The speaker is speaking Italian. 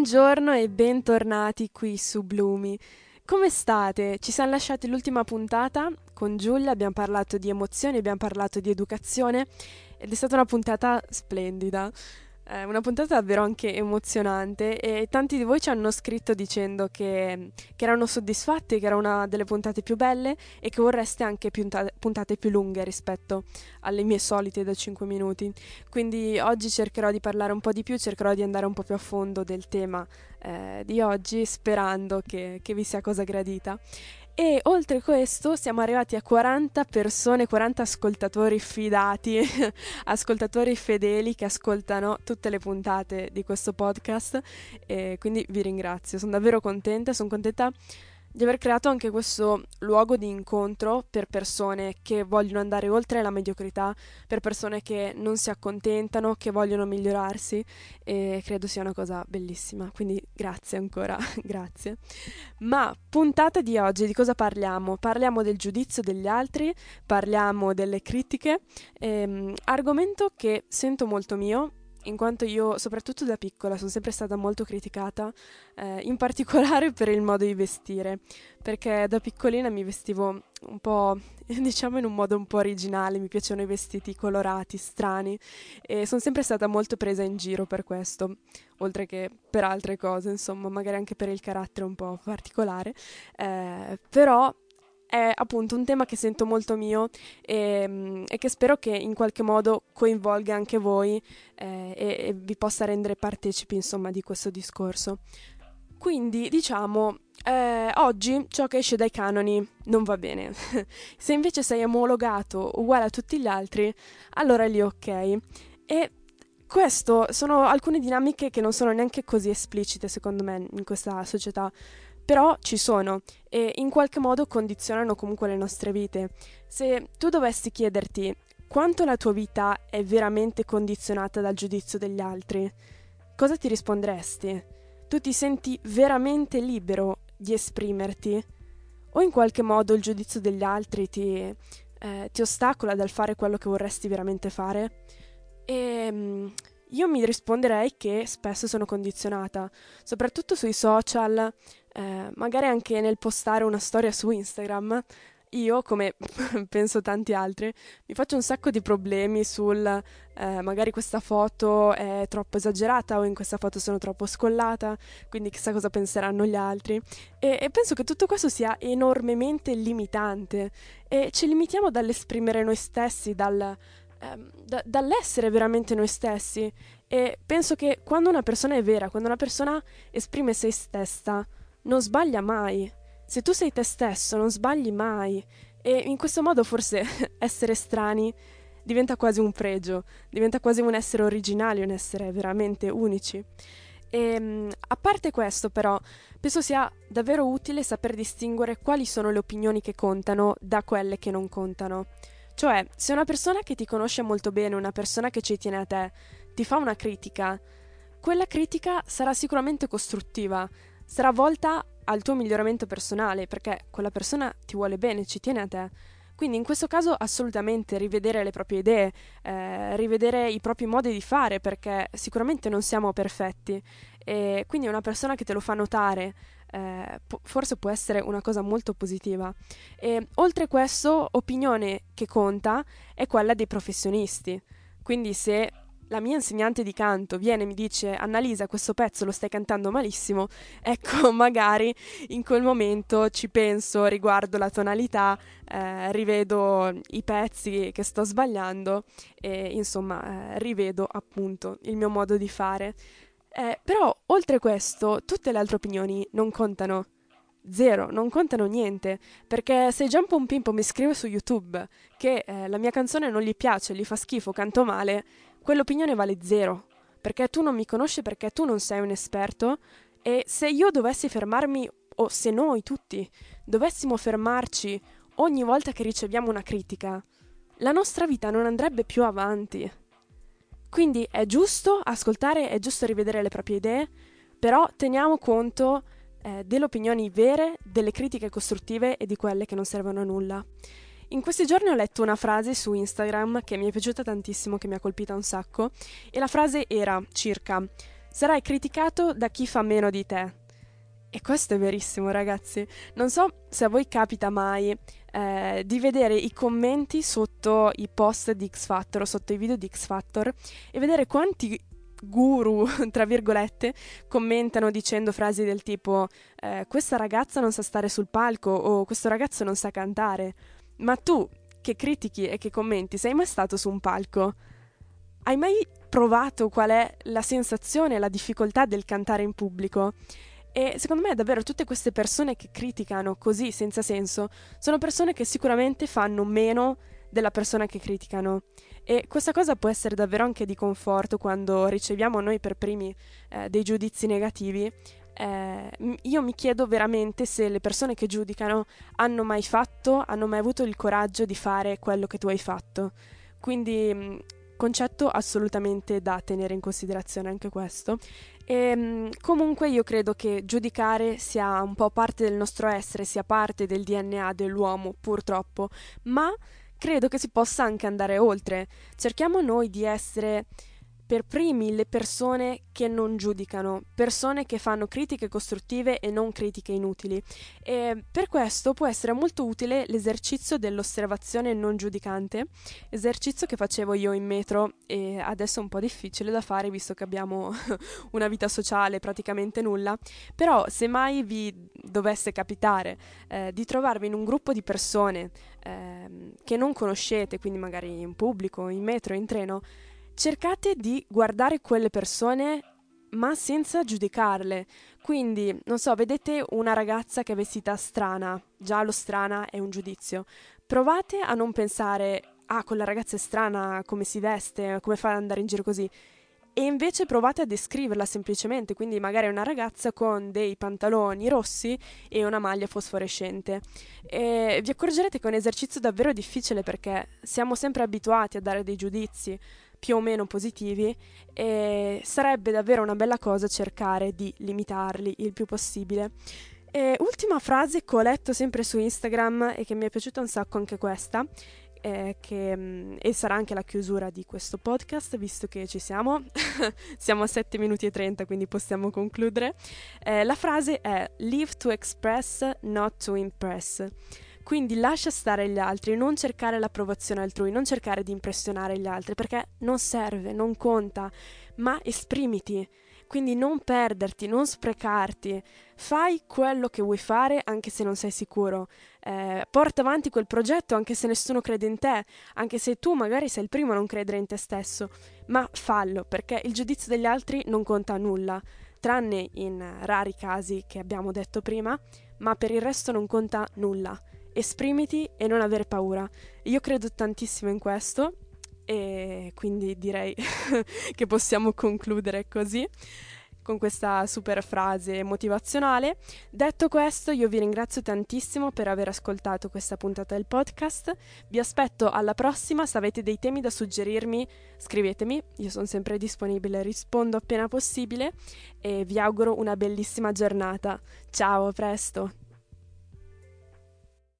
Buongiorno e bentornati qui su Blumi. Come state? Ci siamo lasciati l'ultima puntata con Giulia, abbiamo parlato di emozioni, abbiamo parlato di educazione ed è stata una puntata splendida. Eh, una puntata davvero anche emozionante e tanti di voi ci hanno scritto dicendo che, che, erano soddisfatti, che era una delle puntate più belle e che vorreste anche puntate, puntate più lunghe rispetto alle mie solite da 5 minuti. Quindi oggi cercherò di parlare un po' di più, cercherò di andare un po' più a fondo del tema eh, di oggi sperando che, che vi sia cosa gradita. E oltre questo siamo arrivati a 40 persone, 40 ascoltatori fidati, ascoltatori fedeli che ascoltano tutte le puntate di questo podcast. E quindi vi ringrazio, sono davvero contenta, sono contenta di aver creato anche questo luogo di incontro per persone che vogliono andare oltre la mediocrità, per persone che non si accontentano, che vogliono migliorarsi e credo sia una cosa bellissima. Quindi grazie ancora, grazie. Ma puntata di oggi di cosa parliamo? Parliamo del giudizio degli altri, parliamo delle critiche, ehm, argomento che sento molto mio in quanto io, soprattutto da piccola, sono sempre stata molto criticata, eh, in particolare per il modo di vestire, perché da piccolina mi vestivo un po', diciamo in un modo un po' originale, mi piacevano i vestiti colorati, strani, e sono sempre stata molto presa in giro per questo, oltre che per altre cose, insomma, magari anche per il carattere un po' particolare, eh, però è appunto un tema che sento molto mio e, mm, e che spero che in qualche modo coinvolga anche voi eh, e, e, vi possa rendere partecipi insomma di questo discorso. Quindi diciamo, eh, oggi ciò che esce dai canoni non va bene. Se invece sei omologato uguale a tutti gli altri, allora è lì ok. E questo sono alcune dinamiche che non sono neanche così esplicite secondo me in questa società però ci sono e in qualche modo condizionano comunque le nostre vite. Se tu dovessi chiederti quanto la tua vita è veramente condizionata dal giudizio degli altri, cosa ti risponderesti? Tu ti senti veramente libero di esprimerti? O in qualche modo il giudizio degli altri ti, eh, ti ostacola dal fare quello che vorresti veramente fare? E mm, io mi risponderei che spesso sono condizionata, soprattutto sui social, eh, magari anche nel postare una storia su Instagram, io, come penso tanti altri, mi faccio un sacco di problemi sul eh, magari questa foto è troppo esagerata o in questa foto sono troppo scollata, quindi chissà cosa penseranno gli altri. E, e penso che tutto questo sia enormemente limitante e ci limitiamo dall'esprimere noi stessi, dal, ehm, da, dall'essere veramente noi stessi. E penso che quando una persona è vera, quando una persona esprime se stessa, non sbaglia mai. Se tu sei te stesso, non sbagli mai. E in questo modo forse essere strani diventa quasi un pregio, diventa quasi un essere originali, un essere veramente unici. E, ehm, a parte questo, però, penso sia davvero utile saper distinguere quali sono le opinioni che contano da quelle che non contano. Cioè, se una persona che ti conosce molto bene, una persona che ci tiene a te, ti fa una critica, quella critica sarà sicuramente costruttiva, sarà volta al tuo miglioramento personale, perché quella persona ti vuole bene, ci tiene a te. Quindi in questo caso assolutamente rivedere le proprie idee, eh, rivedere i propri modi di fare, perché sicuramente non siamo perfetti. E quindi una persona che te lo fa notare eh, forse può essere una cosa molto positiva. E oltre questo, opinione che conta è quella dei professionisti. Quindi se la mia insegnante di canto viene e mi dice Annalisa questo pezzo lo stai cantando malissimo, ecco magari in quel momento ci penso, riguardo la tonalità, eh, rivedo i pezzi che sto sbagliando e insomma eh, rivedo appunto il mio modo di fare. Eh, però oltre questo tutte le altre opinioni non contano. Zero, non contano niente, perché se Jump un Pimpo mi scrive su YouTube che eh, la mia canzone non gli piace, gli fa schifo, canto male, quell'opinione vale zero, perché tu non mi conosci, perché tu non sei un esperto e se io dovessi fermarmi, o se noi tutti dovessimo fermarci ogni volta che riceviamo una critica, la nostra vita non andrebbe più avanti. Quindi è giusto ascoltare, è giusto rivedere le proprie idee, però teniamo conto eh, delle opinioni vere, delle critiche costruttive e di quelle che non servono a nulla. In questi giorni ho letto una frase su Instagram che mi è piaciuta tantissimo, che mi ha colpita un sacco, e la frase era circa sarai criticato da chi fa meno di te. E questo è verissimo, ragazzi. Non so se a voi capita mai eh, di vedere i commenti sotto i post di X Factor o sotto i video di X Factor e vedere quanti guru, tra virgolette, commentano dicendo frasi del tipo eh, questa ragazza non sa stare sul palco o questo ragazzo non sa cantare. Ma tu, che critichi e che commenti, sei mai stato su un palco? Hai mai provato qual è la sensazione, la difficoltà del cantare in pubblico? E secondo me davvero tutte queste persone che criticano così senza senso sono persone che sicuramente fanno meno della persona che criticano. E questa cosa può essere davvero anche di conforto quando riceviamo noi per primi eh, dei giudizi negativi. Eh, io mi chiedo veramente se le persone che giudicano hanno mai fatto, hanno mai avuto il coraggio di fare quello che tu hai fatto. Quindi concetto assolutamente da tenere in considerazione anche questo. E, ehm, comunque io credo che giudicare sia un po' parte del nostro essere, sia parte del DNA dell'uomo, purtroppo, ma credo che si possa anche andare oltre. Cerchiamo noi di essere per primi le persone che non giudicano, persone che fanno critiche costruttive e non critiche inutili. E per questo può essere molto utile l'esercizio dell'osservazione non giudicante, esercizio che facevo io in metro e adesso è un po' difficile da fare visto che abbiamo una vita sociale praticamente nulla, però se mai vi dovesse capitare eh, di trovarvi in un gruppo di persone eh, che non conoscete, quindi magari in pubblico, in metro, in treno, cercate di guardare quelle persone ma senza giudicarle. Quindi, non so, vedete una ragazza che è vestita strana, già lo strana è un giudizio. Provate a non pensare, ah, quella ragazza è strana, come si veste, come fa ad andare in giro così. E invece provate a descriverla semplicemente, quindi magari una ragazza con dei pantaloni rossi e una maglia fosforescente. E vi accorgerete che è un esercizio davvero difficile perché siamo sempre abituati a dare dei giudizi più o meno positivi e sarebbe davvero una bella cosa cercare di limitarli il più possibile. E ultima frase che ho letto sempre su Instagram e che mi è piaciuta un sacco anche questa, eh, che, e sarà anche la chiusura di questo podcast, visto che ci siamo, siamo a 7 minuti e 30, quindi possiamo concludere. Eh, la frase è Live to express, not to impress. Quindi lascia stare gli altri, non cercare l'approvazione altrui, non cercare di impressionare gli altri, perché non serve, non conta, ma esprimiti. Quindi non perderti, non sprecarti, fai quello che vuoi fare anche se non sei sicuro, eh, porta avanti quel progetto anche se nessuno crede in te, anche se tu magari sei il primo a non credere in te stesso, ma fallo perché il giudizio degli altri non conta nulla, tranne in rari casi che abbiamo detto prima, ma per il resto non conta nulla esprimiti e non avere paura. Io credo tantissimo in questo e quindi direi che possiamo concludere così con questa super frase motivazionale. Detto questo, io vi ringrazio tantissimo per aver ascoltato questa puntata del podcast. Vi aspetto alla prossima. Se avete dei temi da suggerirmi, scrivetemi. Io sono sempre disponibile, rispondo appena possibile e vi auguro una bellissima giornata. Ciao, a presto!